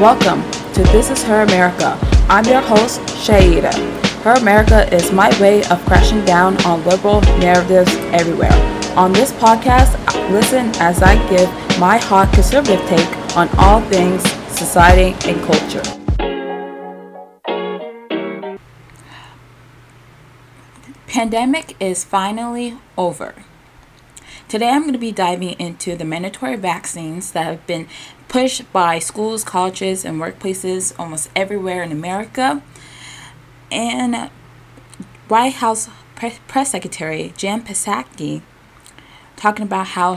Welcome to This Is Her America. I'm your host, Chaida. Her America is my way of crashing down on liberal narratives everywhere. On this podcast, listen as I give my hot conservative take on all things society and culture. Pandemic is finally over. Today I'm going to be diving into the mandatory vaccines that have been pushed by schools, colleges, and workplaces almost everywhere in America. And White House Press Secretary Jen Psaki talking about how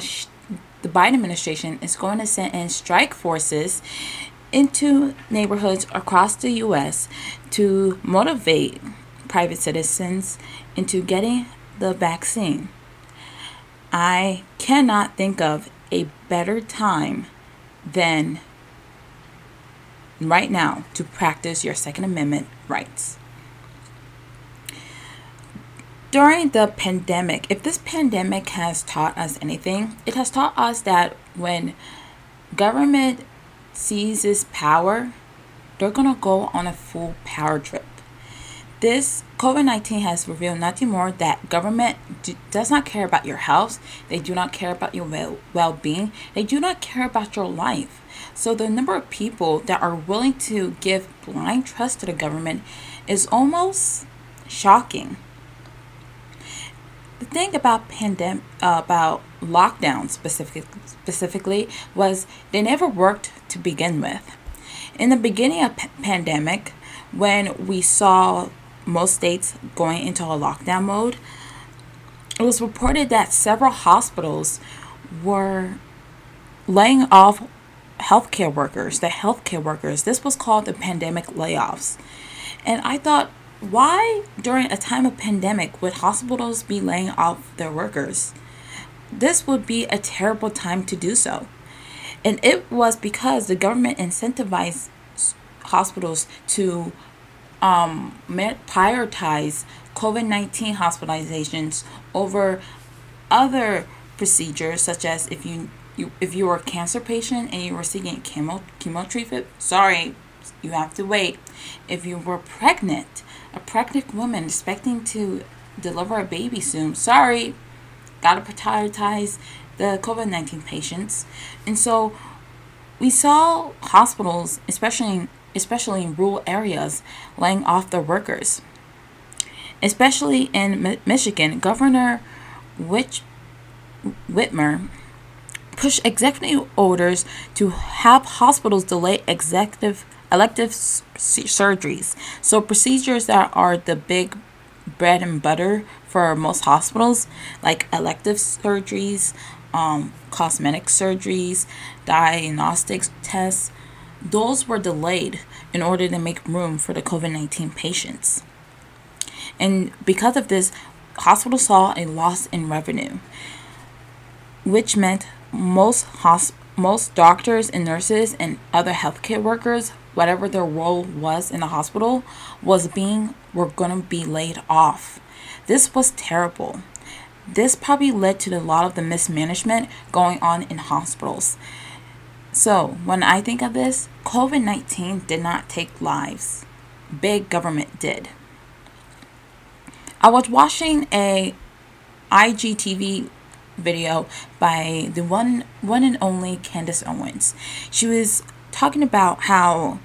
the Biden administration is going to send in strike forces into neighborhoods across the U.S. to motivate private citizens into getting the vaccine. I cannot think of a better time than right now to practice your Second Amendment rights. During the pandemic, if this pandemic has taught us anything, it has taught us that when government seizes power, they're going to go on a full power trip. This COVID 19 has revealed nothing more that government do, does not care about your health, they do not care about your well being, they do not care about your life. So, the number of people that are willing to give blind trust to the government is almost shocking. The thing about pandemic, uh, about lockdown specific, specifically was they never worked to begin with. In the beginning of p- pandemic, when we saw most states going into a lockdown mode, it was reported that several hospitals were laying off healthcare workers, the healthcare workers. This was called the pandemic layoffs. And I thought, why during a time of pandemic would hospitals be laying off their workers? This would be a terrible time to do so. And it was because the government incentivized hospitals to um, prioritize COVID 19 hospitalizations over other procedures, such as if you, you if you were a cancer patient and you were seeking chemo, chemo treatment, sorry, you have to wait. If you were pregnant, a pregnant woman expecting to deliver a baby soon, sorry, gotta prioritize the COVID 19 patients. And so we saw hospitals, especially especially in rural areas, laying off their workers. Especially in Michigan, Governor Which- Whitmer pushed executive orders to have hospitals delay executive elective s- surgeries. So procedures that are the big bread and butter for most hospitals, like elective surgeries, um, cosmetic surgeries, diagnostics tests, those were delayed in order to make room for the COVID 19 patients. And because of this, hospitals saw a loss in revenue, which meant most hosp- most doctors and nurses and other healthcare workers, whatever their role was in the hospital, was being were going to be laid off. This was terrible. This probably led to a lot of the mismanagement going on in hospitals. So, when I think of this, COVID 19 did not take lives, big government did. I was watching a IGTV video by the one one and only Candace Owens. She was talking about how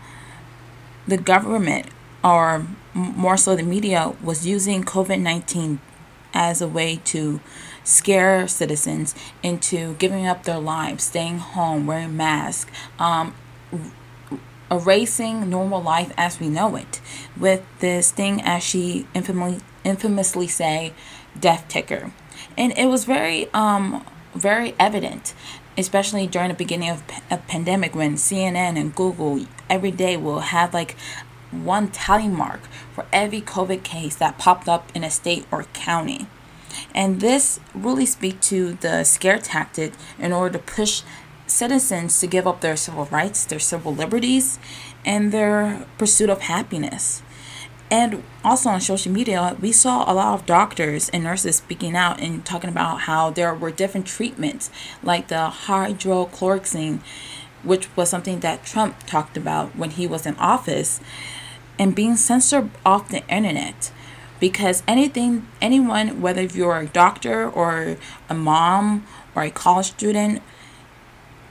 the government or more so the media was using COVID-19 as a way to scare citizens into giving up their lives, staying home, wearing masks, um, erasing normal life as we know it, with this thing, as she infamously, infamously say, death ticker. And it was very, um, very evident, especially during the beginning of a pandemic when CNN and Google every day will have like one tally mark for every COVID case that popped up in a state or county. And this really speaks to the scare tactic in order to push citizens to give up their civil rights, their civil liberties, and their pursuit of happiness. And also on social media, we saw a lot of doctors and nurses speaking out and talking about how there were different treatments, like the hydrochloroquine, which was something that Trump talked about when he was in office, and being censored off the internet. Because anything, anyone, whether if you're a doctor or a mom or a college student,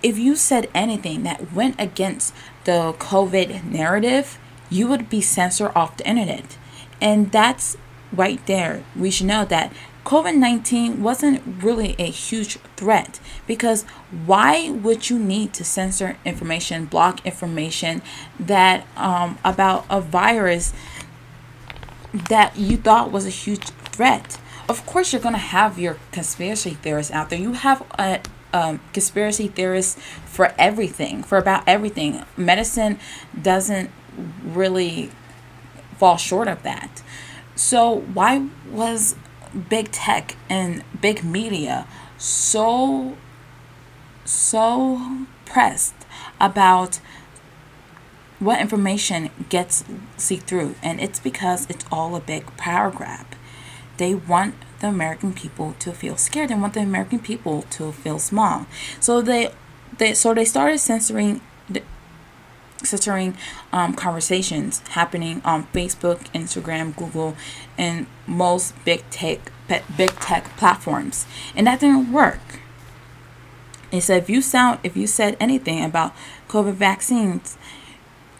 if you said anything that went against the COVID narrative, you would be censored off the internet. And that's right there. We should know that COVID 19 wasn't really a huge threat because why would you need to censor information, block information that um, about a virus that you thought was a huge threat? Of course, you're going to have your conspiracy theorists out there. You have a um, conspiracy theorists for everything, for about everything. Medicine doesn't really fall short of that. So, why was big tech and big media so so pressed about what information gets see through. And it's because it's all a big power grab. They want the american people to feel scared. They want the american people to feel small. So they they so they started censoring censoring um, conversations happening on Facebook, Instagram, Google, and most big tech big tech platforms, and that didn't work. It said if you sound if you said anything about COVID vaccines,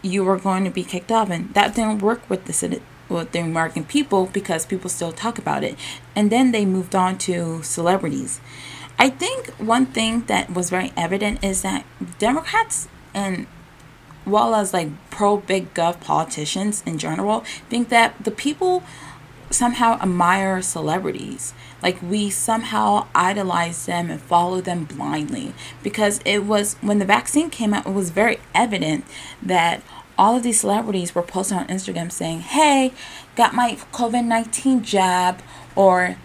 you were going to be kicked off, and that didn't work with the with the American people because people still talk about it. And then they moved on to celebrities. I think one thing that was very evident is that Democrats and well as like pro big gov politicians in general think that the people somehow admire celebrities. Like we somehow idolize them and follow them blindly. Because it was when the vaccine came out it was very evident that all of these celebrities were posting on Instagram saying, "Hey, got my COVID-19 jab," or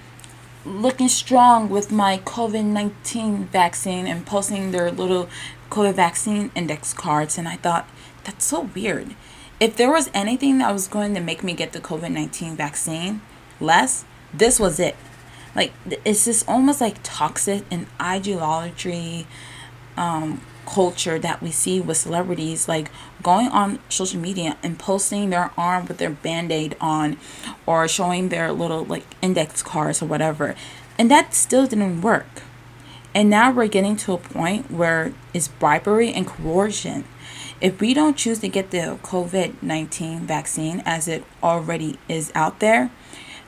looking strong with my COVID 19 vaccine and posting their little COVID vaccine index cards. And I thought, that's so weird. If there was anything that was going to make me get the COVID 19 vaccine less, this was it. Like, it's just almost like toxic and ideology um, culture that we see with celebrities, like going on social media and posting their arm with their band aid on or showing their little like index cards or whatever. And that still didn't work. And now we're getting to a point where it's bribery and coercion. If we don't choose to get the COVID 19 vaccine as it already is out there,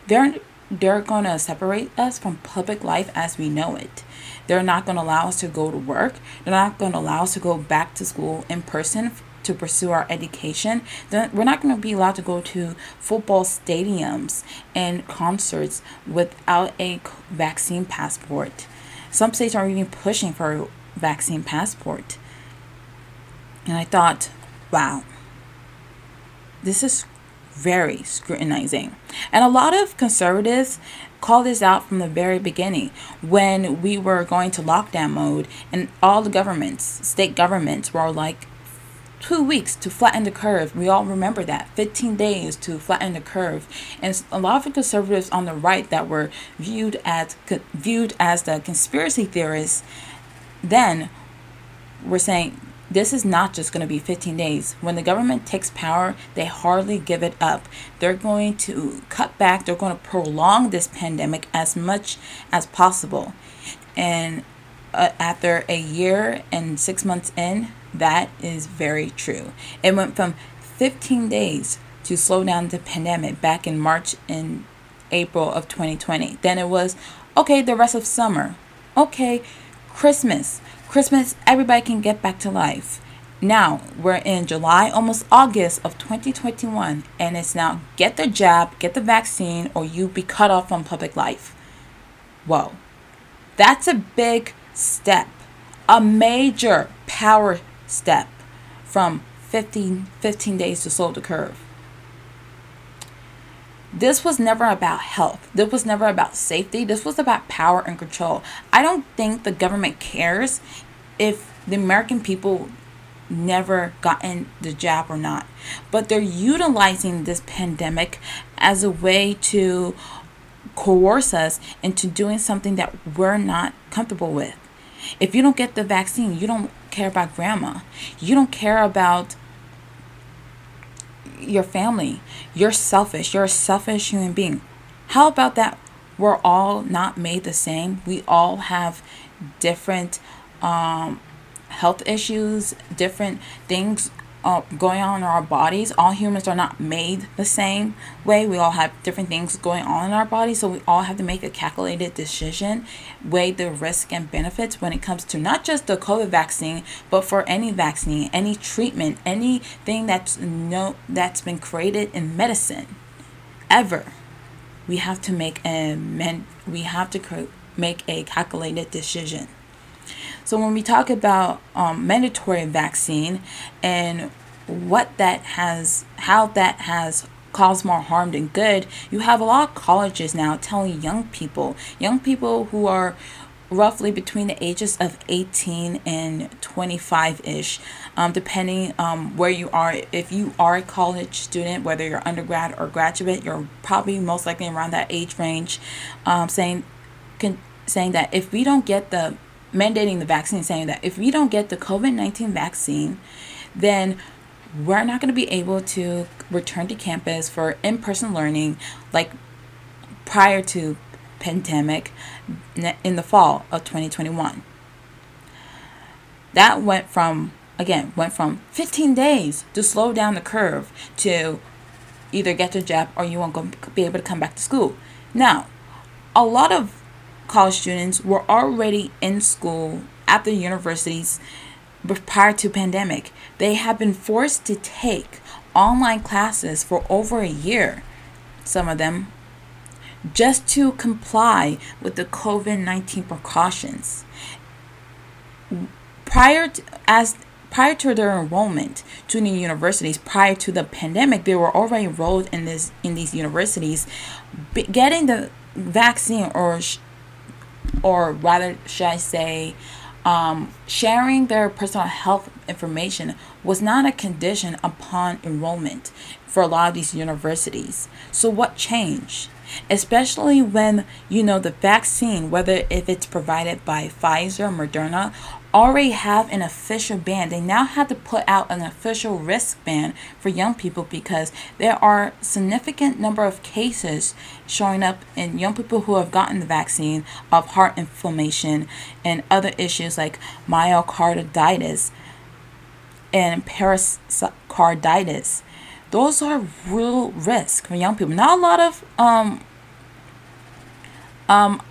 they're, they're going to separate us from public life as we know it. They're not going to allow us to go to work. They're not going to allow us to go back to school in person to pursue our education. We're not going to be allowed to go to football stadiums and concerts without a vaccine passport. Some states are even pushing for a vaccine passport. And I thought, wow, this is very scrutinizing. And a lot of conservatives called this out from the very beginning when we were going to lockdown mode and all the governments, state governments, were like, two weeks to flatten the curve. We all remember that 15 days to flatten the curve. And a lot of the conservatives on the right that were viewed as viewed as the conspiracy theorists then were saying this is not just going to be 15 days. When the government takes power, they hardly give it up. They're going to cut back, they're going to prolong this pandemic as much as possible. And uh, after a year and six months in, that is very true. It went from 15 days to slow down the pandemic back in March and April of 2020. Then it was, okay, the rest of summer. Okay, Christmas. Christmas, everybody can get back to life. Now we're in July, almost August of 2021, and it's now get the jab, get the vaccine, or you be cut off from public life. Whoa, that's a big step, a major power step from 15, 15 days to slow the curve. This was never about health. This was never about safety. This was about power and control. I don't think the government cares if the American people never gotten the jab or not. But they're utilizing this pandemic as a way to coerce us into doing something that we're not comfortable with. If you don't get the vaccine, you don't care about grandma. You don't care about your family. You're selfish. You're a selfish human being. How about that? We're all not made the same. We all have different um, health issues, different things uh, going on in our bodies. All humans are not made the same way. We all have different things going on in our bodies, so we all have to make a calculated decision, weigh the risk and benefits when it comes to not just the COVID vaccine, but for any vaccine, any treatment, anything that's no that's been created in medicine, ever. We have to make a men. We have to make a calculated decision. So when we talk about um, mandatory vaccine and what that has, how that has caused more harm than good, you have a lot of colleges now telling young people, young people who are roughly between the ages of 18 and 25 ish, um, depending um, where you are. If you are a college student, whether you're undergrad or graduate, you're probably most likely around that age range, um, saying, can, saying that if we don't get the mandating the vaccine, saying that if we don't get the COVID 19 vaccine, then we're not going to be able to return to campus for in person learning like prior to pandemic in the fall of 2021 that went from again went from 15 days to slow down the curve to either get the jab or you won't be able to come back to school. Now a lot of college students were already in school at the universities prior to pandemic. They have been forced to take online classes for over a year. Some of them just to comply with the COVID-19 precautions. Prior to, as prior to their enrollment to the universities prior to the pandemic they were already enrolled in this in these universities getting the vaccine or or rather, should I say, um, sharing their personal health information was not a condition upon enrollment for a lot of these universities. So, what changed? Especially when you know the vaccine, whether if it's provided by Pfizer, or Moderna, already have an official ban. They now have to put out an official risk ban for young people because there are significant number of cases showing up in young people who have gotten the vaccine of heart inflammation and other issues like myocarditis and pericarditis. Those are real risks for young people. Not a lot of um um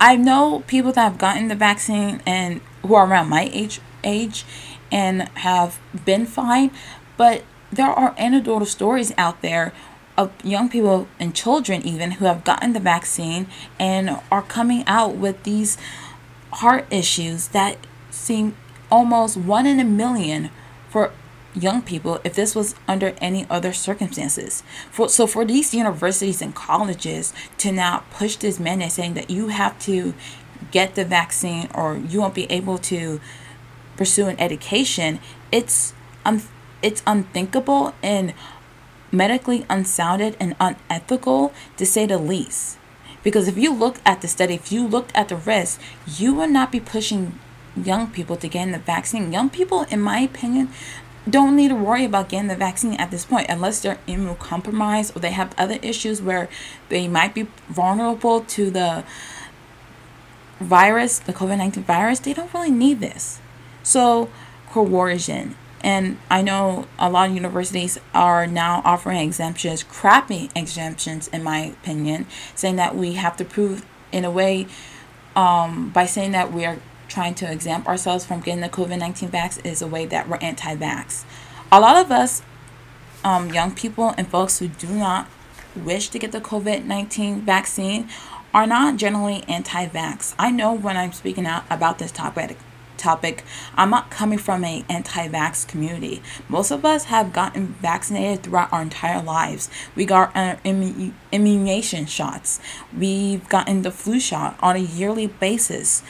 I know people that have gotten the vaccine and who are around my age age and have been fine, but there are anecdotal stories out there of young people and children even who have gotten the vaccine and are coming out with these heart issues that seem almost one in a million for young people if this was under any other circumstances. For, so for these universities and colleges to now push this mandate saying that you have to get the vaccine or you won't be able to pursue an education, it's um, it's unthinkable and medically unsounded and unethical to say the least. Because if you look at the study, if you looked at the risk, you would not be pushing young people to get the vaccine. Young people, in my opinion, don't need to worry about getting the vaccine at this point unless they're immunocompromised or they have other issues where they might be vulnerable to the virus, the COVID 19 virus, they don't really need this. So, coercion. And I know a lot of universities are now offering exemptions, crappy exemptions, in my opinion, saying that we have to prove in a way um, by saying that we are trying to exempt ourselves from getting the COVID 19 vax is a way that we're anti vax. A lot of us, um, young people and folks who do not wish to get the COVID 19 vaccine, are not generally anti-vax. I know when I'm speaking out about this topic topic, I'm not coming from an anti-vax community. Most of us have gotten vaccinated throughout our entire lives. We got our immunization shots. We've gotten the flu shot on a yearly basis.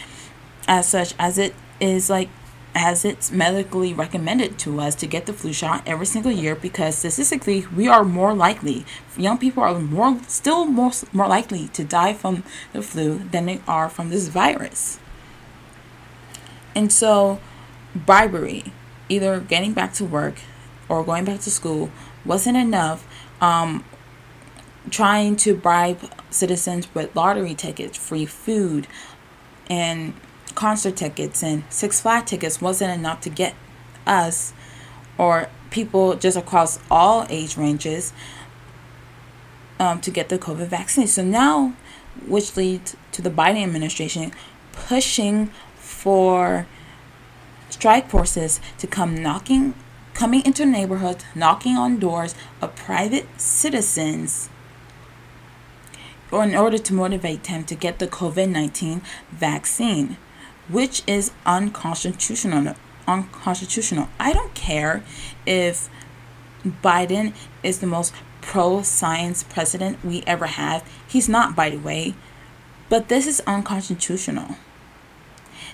As such, as it is like as it's medically recommended to us to get the flu shot every single year because statistically we are more likely young people are more still more more likely to die from the flu than they are from this virus and so bribery, either getting back to work or going back to school, wasn't enough. Um, trying to bribe citizens with lottery tickets, free food, and concert tickets and Six Flags tickets wasn't enough to get us or people just across all age ranges um, to get the COVID vaccine. So now, which leads to the Biden administration pushing for strike forces to come knocking, coming into neighborhoods, knocking on doors of private citizens or in order to motivate them to get the COVID 19 vaccine, which is unconstitutional. Unconstitutional. I don't care if Biden is the most pro science president we ever have. He's not, by the way, but this is unconstitutional.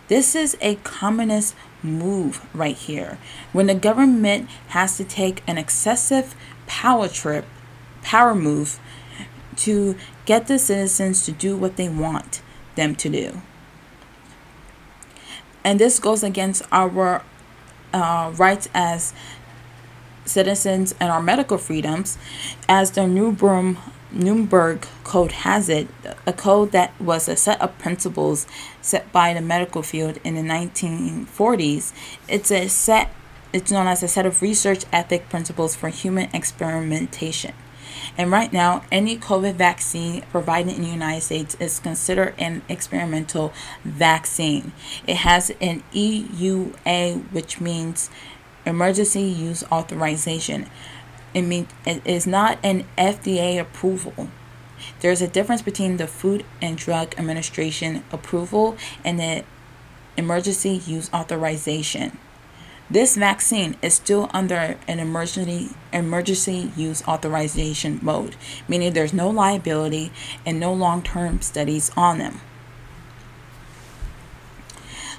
This is a communist move right here. When the government has to take an excessive power trip, power move to get the citizens to do what they want them to do. And this goes against our uh, rights as citizens and our medical freedoms, as the Nuremberg, Nuremberg Code has it, a code that was a set of principles set by the medical field in the 1940s. It's a set. It's known as a set of research ethic principles for human experimentation. And right now, any COVID vaccine provided in the United States is considered an experimental vaccine. It has an EUA, which means emergency use authorization. It means it is not an FDA approval. There's a difference between the Food and Drug Administration approval and the emergency use authorization. This vaccine is still under an emergency emergency use authorization mode, meaning there's no liability and no long-term studies on them.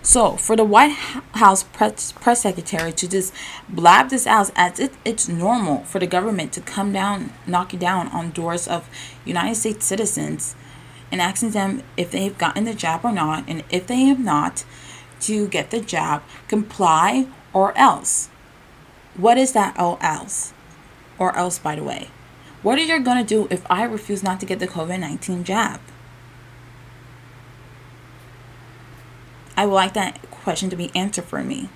So, for the White House press, press secretary to just blab this out as if it's normal for the government to come down, knocking down on doors of United States citizens and asking them if they've gotten the jab or not, and if they have not, to get the jab, comply or else. What is that or else? Or else, by the way. What are you going to do if I refuse not to get the COVID 19 jab? I would like that question to be answered for me.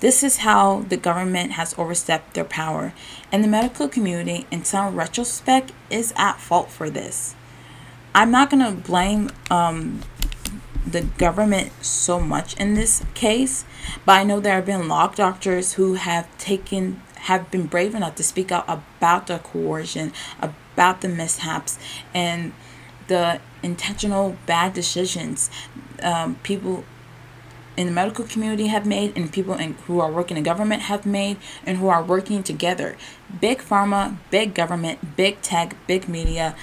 This is how the government has overstepped their power, and the medical community, in some retrospect, is at fault for this. I'm not going to blame um, the government so much in this case, but I know there have been law doctors who have taken have been brave enough to speak out about the coercion, about the mishaps, and the intentional bad decisions um, people in the medical community have made and people in, who are working in government have made and who are working together. Big pharma, big government, big tech, big media,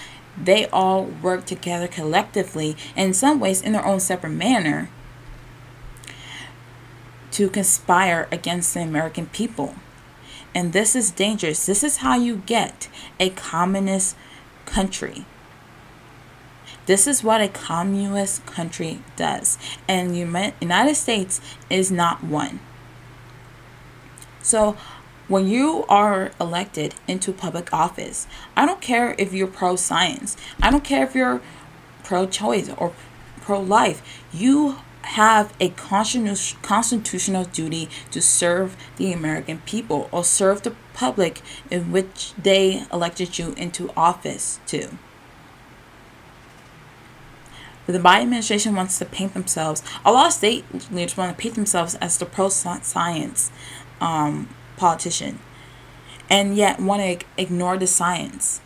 they all work together collectively, in some ways in their own separate manner, to conspire against the American people. And this is dangerous. This is how you get a communist country. This is what a communist country does. And the United States is not one. So when you are elected into public office, I don't care if you're pro science, I don't care if you're pro choice or pro life, you have a constitutional duty to serve the American people or serve the public in which they elected you into office to. The Biden administration wants to paint themselves, a lot of state leaders want to paint themselves as the pro science um, politician and yet want to ignore the science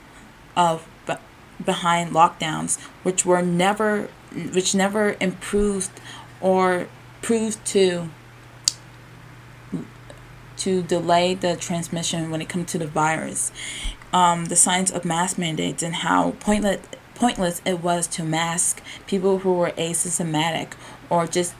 of behind lockdowns which were never which never improved or proved to to delay the transmission when it comes to the virus. Um, the science of mask mandates and how pointless pointless it was to mask people who were asymptomatic or just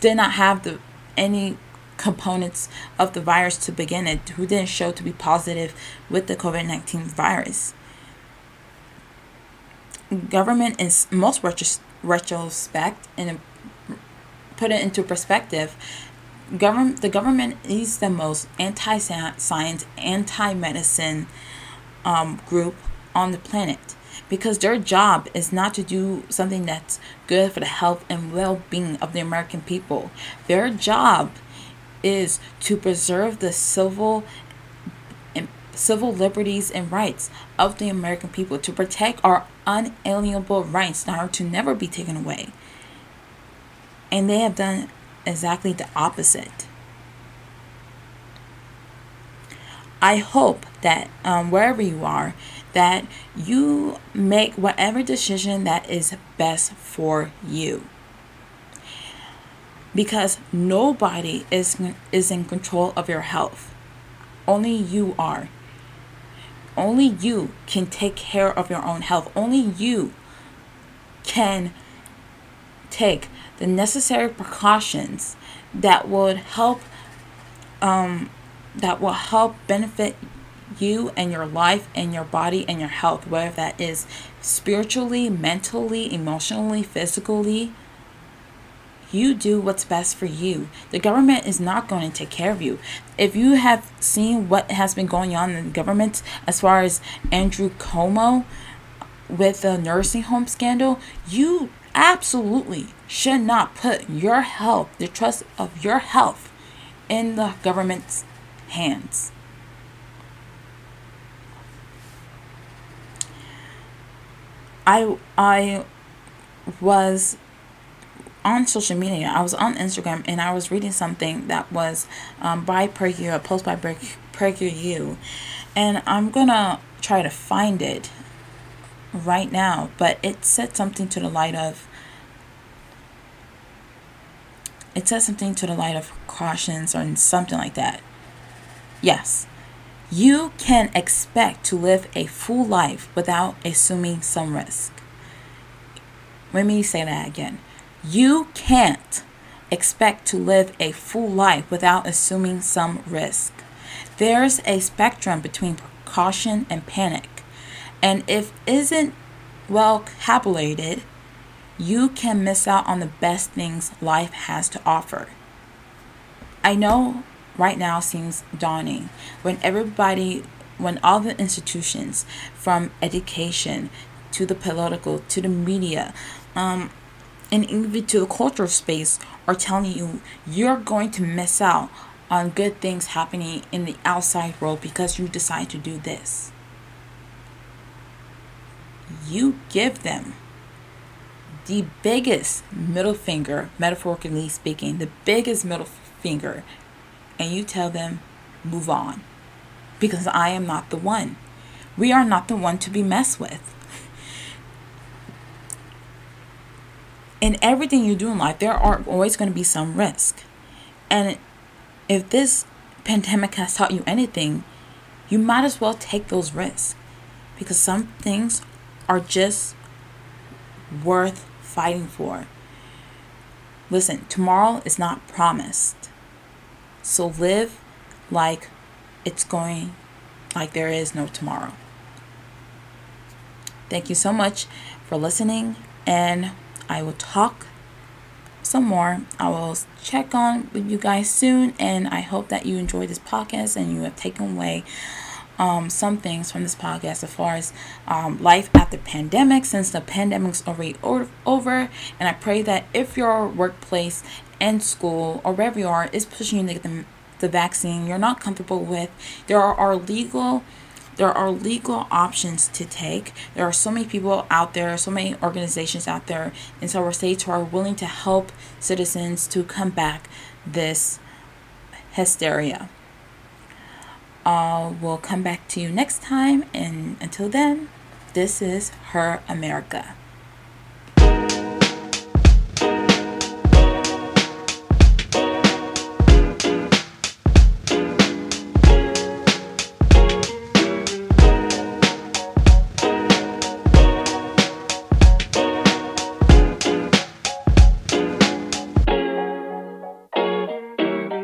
did not have the any components of the virus to begin it who didn't show to be positive with the COVID-19 virus. Government in most retros- retrospect and put it into perspective government the government is the most anti-science anti-medicine um, group on the planet because their job is not to do something that's good for the health and well-being of the american people their job is to preserve the civil civil liberties and rights of the american people to protect our unalienable rights that are to never be taken away and they have done exactly the opposite. I hope that um, wherever you are, that you make whatever decision that is best for you. Because nobody is, is in control of your health. Only you are. Only you can take care of your own health. Only you can take the necessary precautions that would help um, that will help benefit you and your life and your body and your health whether that is spiritually mentally emotionally physically you do what's best for you. The government is not going to take care of you. If you have seen what has been going on in the government as far as Andrew Cuomo with the nursing home scandal, you absolutely should not put your health, the trust of your health, in the government's hands. I I was on social media. I was on Instagram and I was reading something that was um, by PragerU, a post by PragerU, and I'm gonna try to find it right now. But it said something to the light of it says something to the light of cautions or something like that. Yes, you can expect to live a full life without assuming some risk. Let me say that again. You can't expect to live a full life without assuming some risk. There's a spectrum between precaution and panic. And if isn't well calculated, you can miss out on the best things life has to offer. I know right now seems dawning when everybody, when all the institutions, from education to the political to the media, um, and even to the cultural space, are telling you you're going to miss out on good things happening in the outside world because you decide to do this. You give them the biggest middle finger, metaphorically speaking, the biggest middle finger, and you tell them, move on. Because I am not the one. We are not the one to be messed with. In everything you do in life, there are always going to be some risk. And if this pandemic has taught you anything, you might as well take those risks. Because some things are just worth fighting for. Listen, tomorrow is not promised. So live like it's going like there is no tomorrow. Thank you so much for listening, and I will talk some more. I will check on with you guys soon, and I hope that you enjoyed this podcast and you have taken away um, some things from this podcast as far as um, life after the pandemic since the pandemic's already over and i pray that if your workplace and school or wherever you are is pushing you to get the, the vaccine you're not comfortable with there are, are legal there are legal options to take. There are so many people out there, so many organizations out there in several states who are willing to help citizens to combat this hysteria. Uh, I will come back to you next time. And until then, this is Her America.